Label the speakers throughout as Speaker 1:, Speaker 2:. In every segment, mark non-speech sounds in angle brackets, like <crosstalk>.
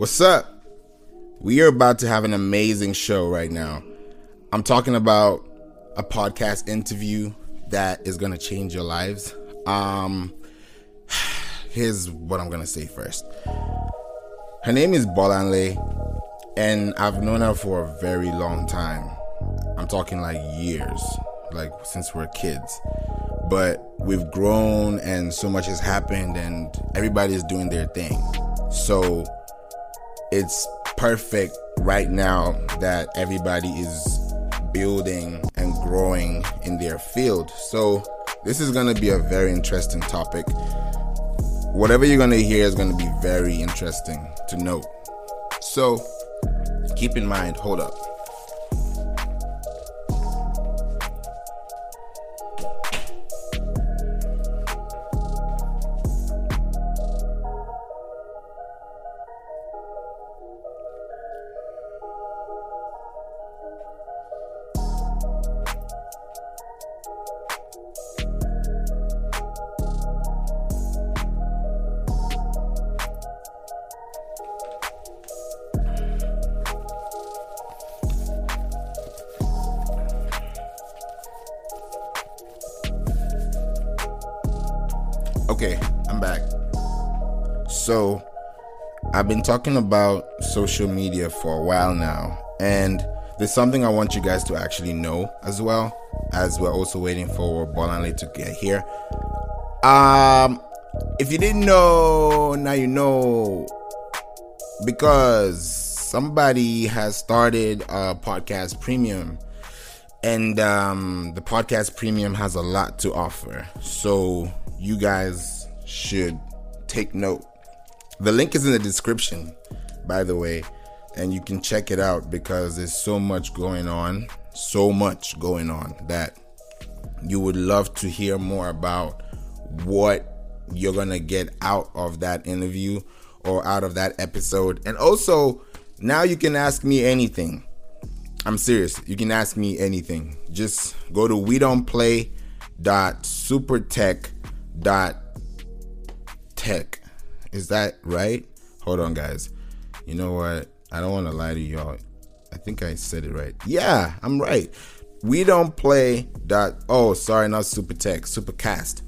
Speaker 1: What's up? We are about to have an amazing show right now. I'm talking about a podcast interview that is going to change your lives. Um <sighs> here's what I'm going to say first. Her name is Bolanle and I've known her for a very long time. I'm talking like years, like since we're kids. But we've grown and so much has happened and everybody's doing their thing. So it's perfect right now that everybody is building and growing in their field. So this is going to be a very interesting topic. Whatever you're going to hear is going to be very interesting to note. So keep in mind, hold up. Okay, I'm back. So, I've been talking about social media for a while now, and there's something I want you guys to actually know as well, as we're also waiting for Bolanle to get here. Um, if you didn't know, now you know, because somebody has started a podcast premium and um, the podcast premium has a lot to offer so you guys should take note the link is in the description by the way and you can check it out because there's so much going on so much going on that you would love to hear more about what you're gonna get out of that interview or out of that episode and also now you can ask me anything I'm serious. You can ask me anything. Just go to we don't play dot supertech dot tech. Is that right? Hold on, guys. You know what? I don't want to lie to y'all. I think I said it right. Yeah, I'm right. We don't play dot. Oh, sorry, not supertech. Supercast.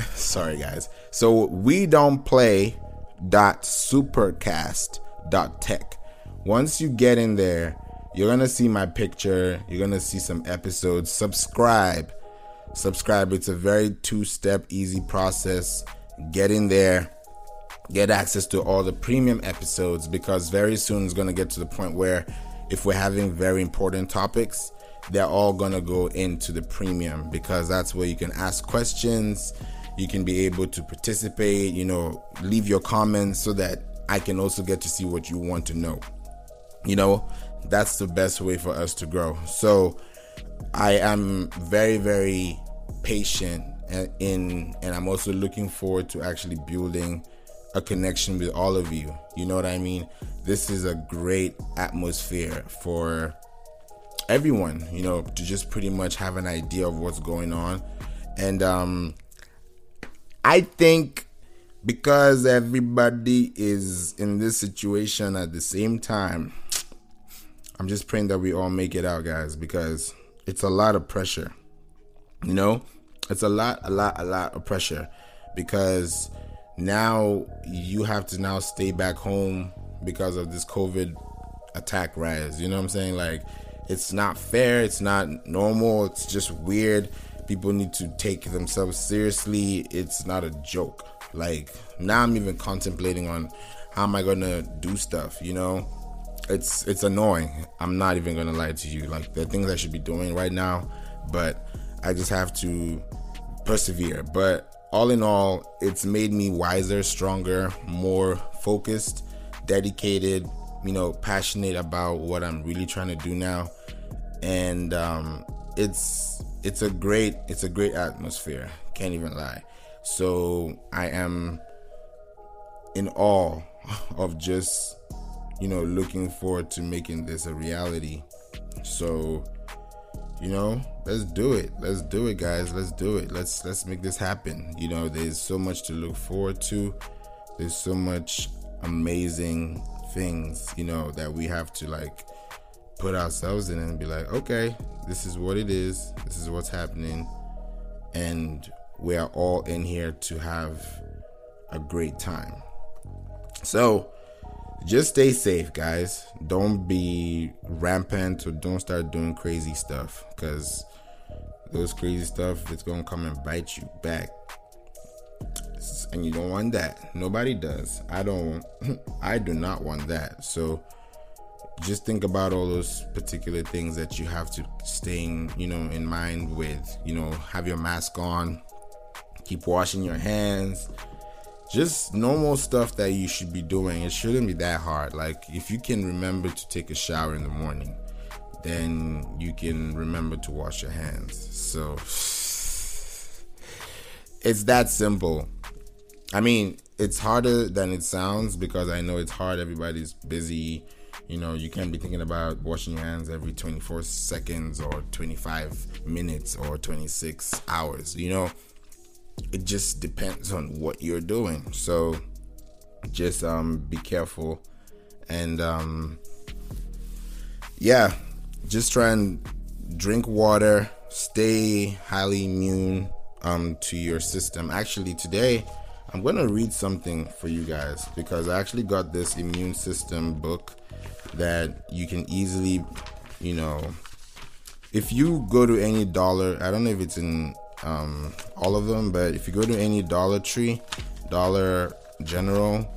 Speaker 1: <laughs> sorry, guys. So we don't play dot supercast dot tech. Once you get in there you're gonna see my picture. You're gonna see some episodes. Subscribe. Subscribe. It's a very two step easy process. Get in there. Get access to all the premium episodes because very soon it's gonna get to the point where if we're having very important topics, they're all gonna go into the premium because that's where you can ask questions. You can be able to participate, you know, leave your comments so that I can also get to see what you want to know. You know, that's the best way for us to grow. So I am very, very patient in, and I'm also looking forward to actually building a connection with all of you. You know what I mean? This is a great atmosphere for everyone, you know, to just pretty much have an idea of what's going on. And um I think because everybody is in this situation at the same time, I'm just praying that we all make it out, guys, because it's a lot of pressure. You know, it's a lot, a lot, a lot of pressure because now you have to now stay back home because of this COVID attack rise. You know what I'm saying? Like, it's not fair. It's not normal. It's just weird. People need to take themselves seriously. It's not a joke. Like, now I'm even contemplating on how am I going to do stuff, you know? It's it's annoying. I'm not even gonna lie to you. Like the things I should be doing right now, but I just have to persevere. But all in all, it's made me wiser, stronger, more focused, dedicated, you know, passionate about what I'm really trying to do now. And um, it's it's a great it's a great atmosphere. Can't even lie. So I am in awe of just you know, looking forward to making this a reality. So, you know, let's do it. Let's do it, guys. Let's do it. Let's let's make this happen. You know, there's so much to look forward to. There's so much amazing things, you know, that we have to like put ourselves in and be like, okay, this is what it is, this is what's happening, and we are all in here to have a great time. So, just stay safe, guys. Don't be rampant or don't start doing crazy stuff because those crazy stuff it's gonna come and bite you back. And you don't want that. Nobody does. I don't. <clears throat> I do not want that. So just think about all those particular things that you have to staying, you know, in mind with. You know, have your mask on. Keep washing your hands just normal stuff that you should be doing. It shouldn't be that hard. Like if you can remember to take a shower in the morning, then you can remember to wash your hands. So it's that simple. I mean, it's harder than it sounds because I know it's hard. Everybody's busy. You know, you can't be thinking about washing your hands every 24 seconds or 25 minutes or 26 hours. You know, it just depends on what you're doing. So just um be careful and um yeah, just try and drink water, stay highly immune um to your system. Actually today I'm going to read something for you guys because I actually got this immune system book that you can easily, you know, if you go to any dollar, I don't know if it's in um, all of them. But if you go to any Dollar Tree, Dollar General,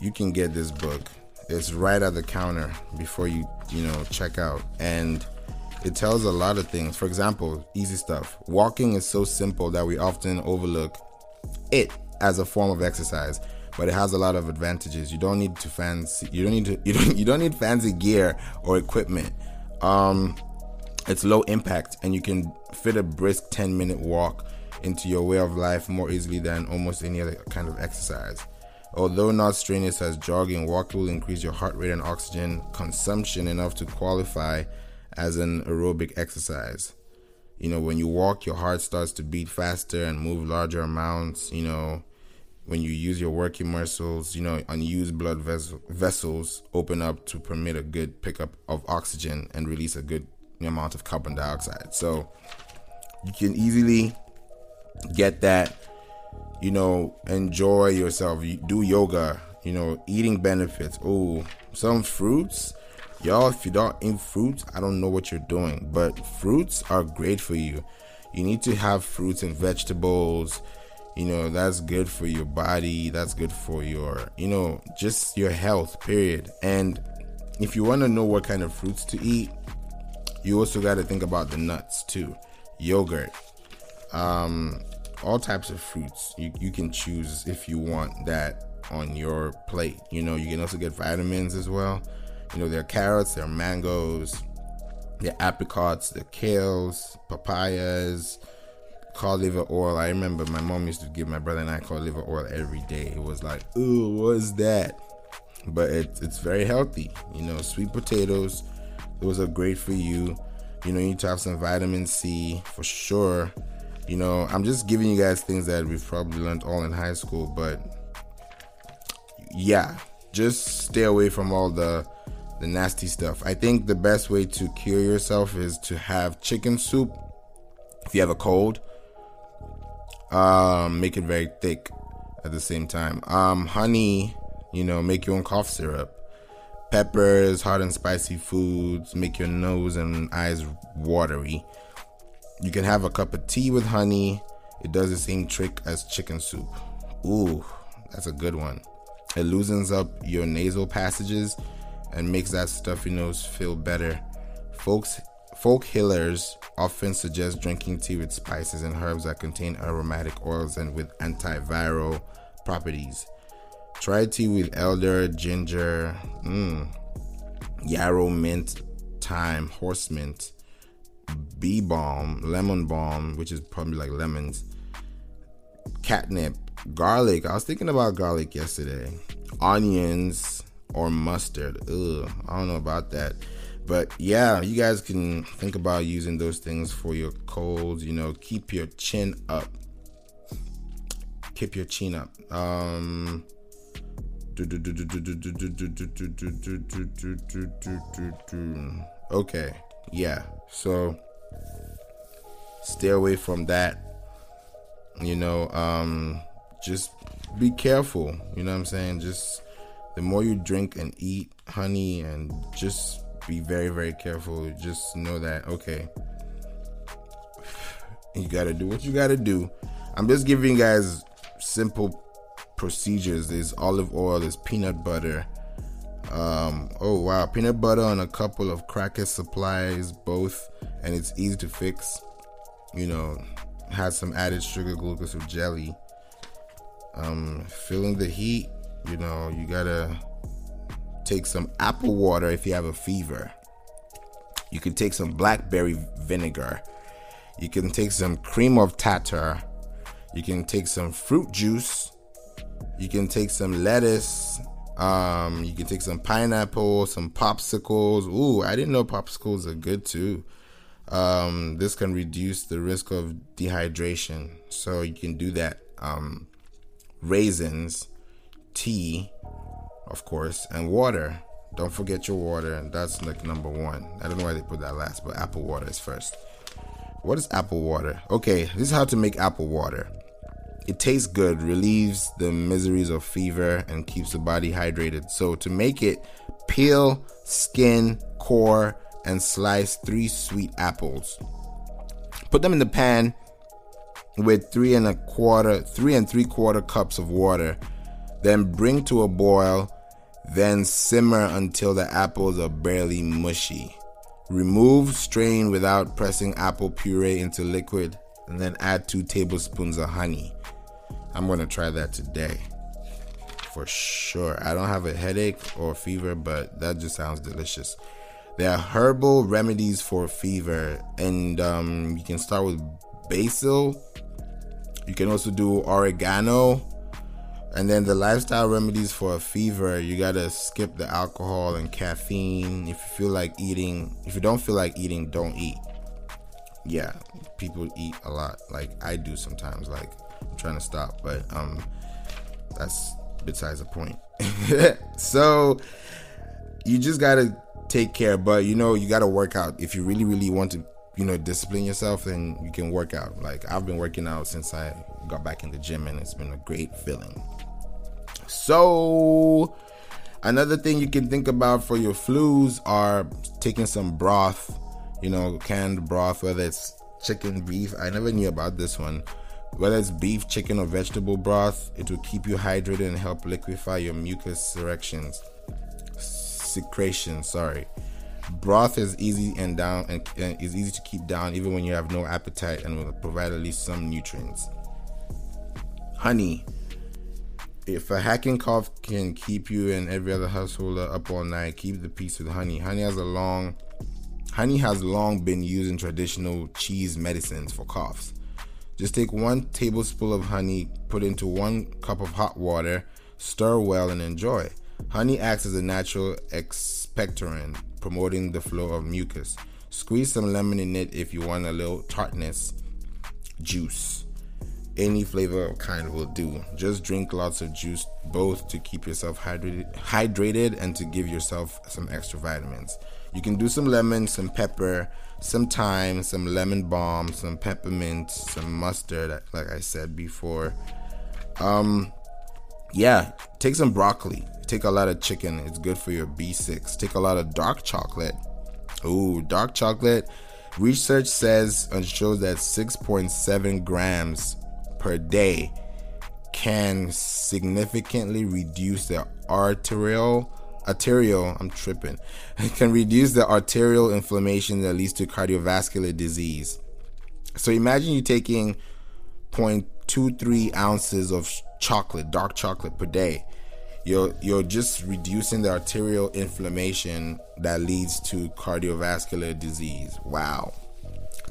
Speaker 1: you can get this book. It's right at the counter before you you know check out, and it tells a lot of things. For example, easy stuff. Walking is so simple that we often overlook it as a form of exercise but it has a lot of advantages. You don't need to fancy you don't need to <laughs> you don't you don't need fancy gear or equipment. Um it's low impact and you can fit a brisk 10 minute walk into your way of life more easily than almost any other kind of exercise. Although not strenuous as jogging, walking will increase your heart rate and oxygen consumption enough to qualify as an aerobic exercise. You know, when you walk, your heart starts to beat faster and move larger amounts. You know, when you use your working muscles, you know, unused blood vessels open up to permit a good pickup of oxygen and release a good amount of carbon dioxide. So you can easily get that, you know, enjoy yourself. You do yoga, you know, eating benefits. Oh, some fruits. Y'all, if you don't eat fruits, I don't know what you're doing, but fruits are great for you. You need to have fruits and vegetables. You know, that's good for your body. That's good for your, you know, just your health, period. And if you want to know what kind of fruits to eat, you also got to think about the nuts too. Yogurt. Um all types of fruits you, you can choose if you want that on your plate. You know you can also get vitamins as well. You know there are carrots there are mangoes are apricots are kales papayas cod liver oil. I remember my mom used to give my brother and i cod liver oil every day. It was like ooh what's that? But it, it's very healthy. You know sweet potatoes those are great for you. You know, you need to have some vitamin C for sure. You know, I'm just giving you guys things that we've probably learned all in high school, but yeah, just stay away from all the the nasty stuff. I think the best way to cure yourself is to have chicken soup if you have a cold. Um, make it very thick at the same time. Um, honey, you know, make your own cough syrup peppers, hot and spicy foods make your nose and eyes watery. You can have a cup of tea with honey. It does the same trick as chicken soup. Ooh, that's a good one. It loosens up your nasal passages and makes that stuffy nose feel better. Folks folk healers often suggest drinking tea with spices and herbs that contain aromatic oils and with antiviral properties. Try tea with elder, ginger, mm, yarrow mint, thyme, horse mint, bee balm, lemon balm, which is probably like lemons, catnip, garlic. I was thinking about garlic yesterday. Onions or mustard. Ugh, I don't know about that. But yeah, you guys can think about using those things for your colds. You know, keep your chin up. Keep your chin up. Um, Okay, yeah. So stay away from that. You know, um, just be careful. You know what I'm saying? Just the more you drink and eat honey, and just be very, very careful. Just know that, okay, <sighs> you gotta do what you gotta do. I'm just giving you guys simple procedures. There's olive oil, there's peanut butter. Um, oh wow, peanut butter on a couple of cracker supplies, both, and it's easy to fix. You know, has some added sugar, glucose, or jelly. Um, feeling the heat, you know, you gotta take some apple water if you have a fever. You can take some blackberry vinegar. You can take some cream of tartar. You can take some fruit juice. You can take some lettuce. Um, you can take some pineapple, some popsicles. Ooh, I didn't know popsicles are good too. Um, this can reduce the risk of dehydration. So you can do that. Um, raisins, tea, of course, and water. Don't forget your water. That's like number one. I don't know why they put that last, but apple water is first. What is apple water? Okay, this is how to make apple water. It tastes good, relieves the miseries of fever, and keeps the body hydrated. So, to make it, peel, skin, core, and slice three sweet apples. Put them in the pan with three and a quarter, three and three quarter cups of water. Then bring to a boil. Then simmer until the apples are barely mushy. Remove, strain without pressing apple puree into liquid, and then add two tablespoons of honey. I'm gonna try that today for sure. I don't have a headache or fever, but that just sounds delicious. There are herbal remedies for fever, and um, you can start with basil. You can also do oregano, and then the lifestyle remedies for a fever, you gotta skip the alcohol and caffeine. If you feel like eating, if you don't feel like eating, don't eat. Yeah, people eat a lot, like I do sometimes. Like I'm trying to stop, but um, that's besides the point. <laughs> so you just gotta take care, but you know you gotta work out if you really, really want to. You know, discipline yourself, then you can work out. Like I've been working out since I got back in the gym, and it's been a great feeling. So, another thing you can think about for your flus are taking some broth, you know, canned broth, whether it's chicken, beef. I never knew about this one. Whether it's beef, chicken, or vegetable broth, it will keep you hydrated and help liquefy your mucus secretions. Secretion, sorry. Broth is easy and down and, and is easy to keep down even when you have no appetite and will provide at least some nutrients. Honey if a hacking cough can keep you and every other householder up all night, keep the peace with honey. Honey has a long honey has long been used in traditional cheese medicines for coughs. Just take one tablespoon of honey, put into one cup of hot water, stir well, and enjoy. Honey acts as a natural expectorant, promoting the flow of mucus. Squeeze some lemon in it if you want a little tartness. Juice any flavor of kind will do. Just drink lots of juice, both to keep yourself hydrated, hydrated and to give yourself some extra vitamins. You can do some lemon, some pepper, some thyme, some lemon balm, some peppermint, some mustard, like I said before. Um, yeah, take some broccoli. Take a lot of chicken. It's good for your B6. Take a lot of dark chocolate. Ooh, dark chocolate. Research says and shows that 6.7 grams per day can significantly reduce the arterial arterial I'm tripping it <laughs> can reduce the arterial inflammation that leads to cardiovascular disease. So imagine you taking 0.23 ounces of chocolate, dark chocolate per day. You're you're just reducing the arterial inflammation that leads to cardiovascular disease. Wow.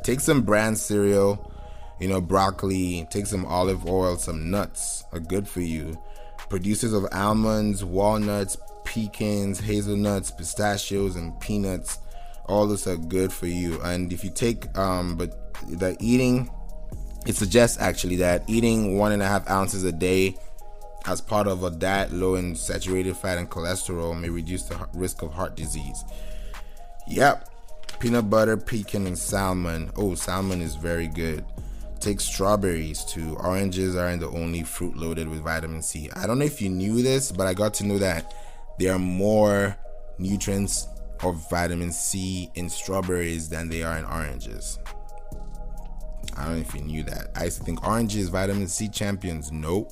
Speaker 1: Take some bran cereal you know, broccoli, take some olive oil, some nuts are good for you. Producers of almonds, walnuts, pecans, hazelnuts, pistachios, and peanuts, all those are good for you. And if you take, um, but the eating, it suggests actually that eating one and a half ounces a day as part of a diet low in saturated fat and cholesterol may reduce the risk of heart disease. Yep. Peanut butter, pecan, and salmon. Oh, salmon is very good. Take strawberries too. Oranges aren't the only fruit loaded with vitamin C. I don't know if you knew this, but I got to know that there are more nutrients of vitamin C in strawberries than they are in oranges. I don't know if you knew that. I used to think oranges, vitamin C champions. Nope.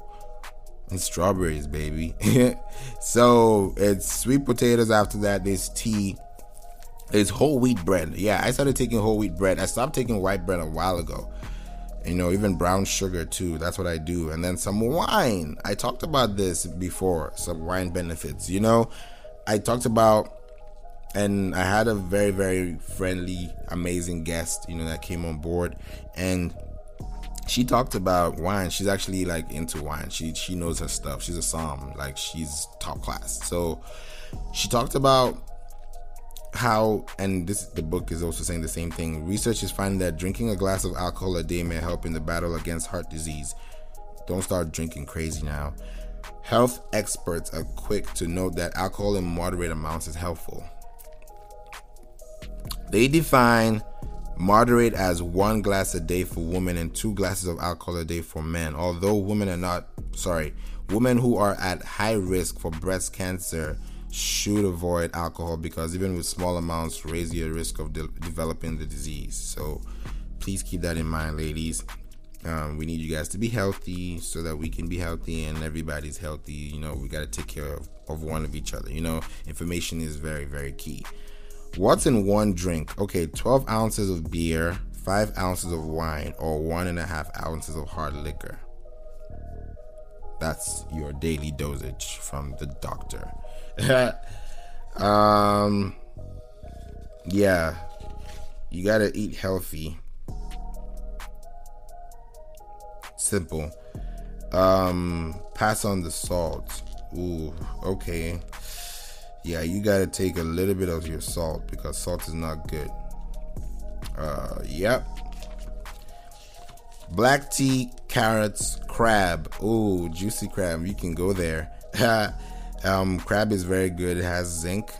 Speaker 1: And strawberries, baby. <laughs> so it's sweet potatoes after that. There's tea. There's whole wheat bread. Yeah, I started taking whole wheat bread. I stopped taking white bread a while ago. You know, even brown sugar too. That's what I do. And then some wine. I talked about this before. Some wine benefits. You know, I talked about and I had a very very friendly, amazing guest, you know, that came on board, and she talked about wine. She's actually like into wine. She she knows her stuff. She's a som, like she's top class. So she talked about how and this the book is also saying the same thing. Research is finding that drinking a glass of alcohol a day may help in the battle against heart disease. Don't start drinking crazy now. Health experts are quick to note that alcohol in moderate amounts is helpful. They define moderate as one glass a day for women and two glasses of alcohol a day for men. Although women are not, sorry, women who are at high risk for breast cancer should avoid alcohol because even with small amounts raise your risk of de- developing the disease. So please keep that in mind, ladies. Um, we need you guys to be healthy so that we can be healthy and everybody's healthy. You know, we got to take care of, of one of each other. You know, information is very, very key. What's in one drink? Okay, 12 ounces of beer, 5 ounces of wine, or 1.5 ounces of hard liquor. That's your daily dosage from the doctor. <laughs> um, yeah, you gotta eat healthy. Simple. Um, pass on the salt. Ooh, okay yeah, you gotta take a little bit of your salt because salt is not good. Uh, yep. Black tea, carrots, crab. Oh, juicy crab. You can go there. <laughs> um, crab is very good. It has zinc,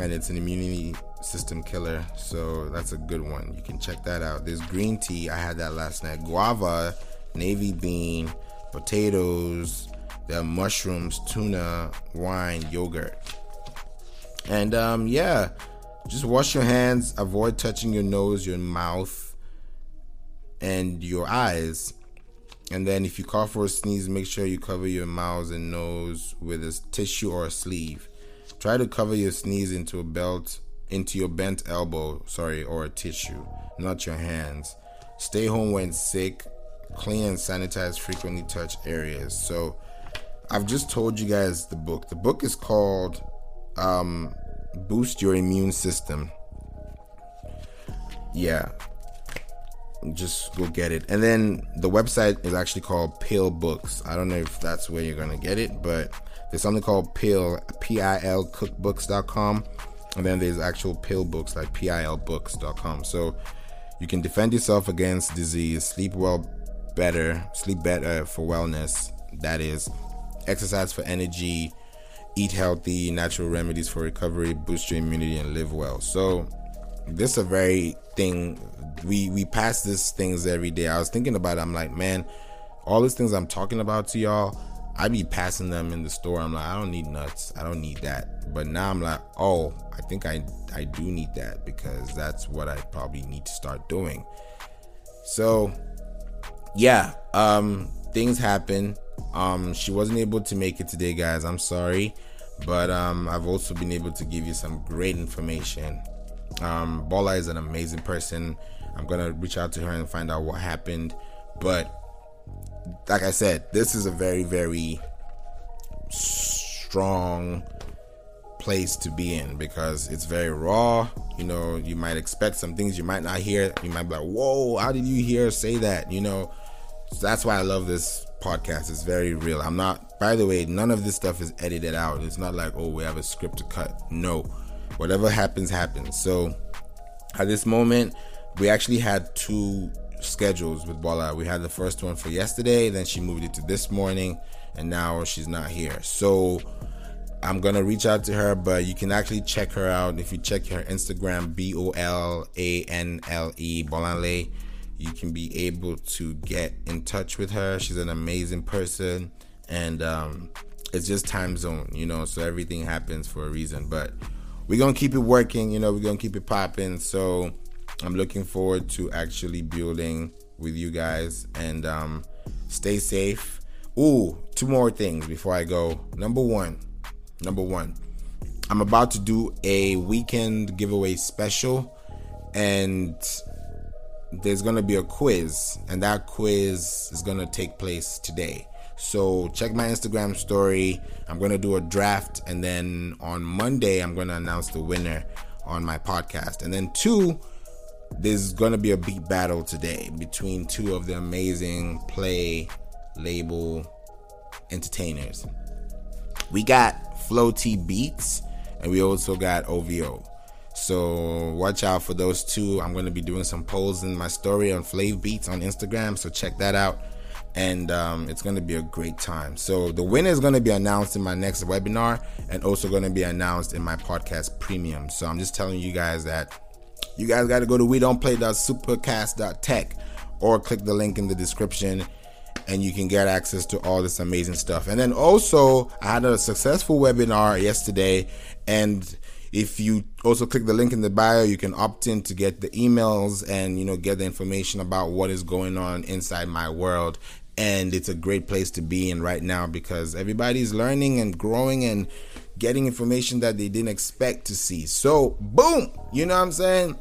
Speaker 1: and it's an immunity system killer. So that's a good one. You can check that out. There's green tea. I had that last night. Guava, navy bean, potatoes, the mushrooms, tuna, wine, yogurt. And um, yeah, just wash your hands, avoid touching your nose, your mouth, and your eyes. And then if you cough or sneeze, make sure you cover your mouth and nose with a tissue or a sleeve. Try to cover your sneeze into a belt, into your bent elbow, sorry, or a tissue, not your hands. Stay home when sick. Clean and sanitize frequently touched areas. So, I've just told you guys the book. The book is called um, boost your immune system. Yeah, just go get it. And then the website is actually called Pil Books. I don't know if that's where you're gonna get it, but there's something called Pil P I L Cookbooks.com, and then there's actual Pil Books like P I L Books.com. So you can defend yourself against disease, sleep well, better, sleep better for wellness. That is, exercise for energy eat healthy, natural remedies for recovery, boost your immunity, and live well. So, this is a very thing. We we pass these things every day. I was thinking about it. I'm like, man, all these things I'm talking about to y'all, I be passing them in the store. I'm like, I don't need nuts. I don't need that. But now I'm like, oh, I think I I do need that because that's what I probably need to start doing. So, yeah, um, things happen. Um, she wasn't able to make it today, guys. I'm sorry, but um, I've also been able to give you some great information. Um, Bola is an amazing person. I'm gonna reach out to her and find out what happened. But like I said, this is a very, very strong place to be in because it's very raw. You know, you might expect some things you might not hear. You might be like, "Whoa, how did you hear say that?" You know, so that's why I love this podcast. It's very real. I'm not, by the way, none of this stuff is edited out. It's not like, oh, we have a script to cut. No. Whatever happens, happens. So at this moment, we actually had two schedules with Bola. We had the first one for yesterday, then she moved it to this morning. and now she's not here. So I'm gonna reach out to her, but you can actually check her out if you check her Instagram B O L A N L E Bolanle. You can be able to get in touch with her. She's an amazing person, and um, it's just time zone, you know. So everything happens for a reason. But we're gonna keep it working, you know. We're gonna keep it popping. So I'm looking forward to actually building with you guys, and um, stay safe. Ooh, two more things before I go. Number one Number one, I'm about to do a weekend giveaway special, and there's gonna be a quiz, and that quiz is gonna take place today. So check my Instagram story. I'm gonna do a draft, and then on Monday I'm gonna announce the winner on my podcast. And then two, there's gonna be a beat battle today between two of the amazing play label entertainers. We got Flow T Beats, and we also got OVO. So watch out for those two. I'm going to be doing some polls in my story on Flav Beats on Instagram, so check that out. And um, it's going to be a great time. So the winner is going to be announced in my next webinar, and also going to be announced in my podcast premium. So I'm just telling you guys that you guys got to go to we don't play play.supercast.tech or click the link in the description and you can get access to all this amazing stuff. And then also, I had a successful webinar yesterday, and if you also click the link in the bio, you can opt in to get the emails and you know get the information about what is going on inside my world. And it's a great place to be in right now because everybody's learning and growing and getting information that they didn't expect to see. So, boom, you know what I'm saying?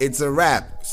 Speaker 1: It's a wrap.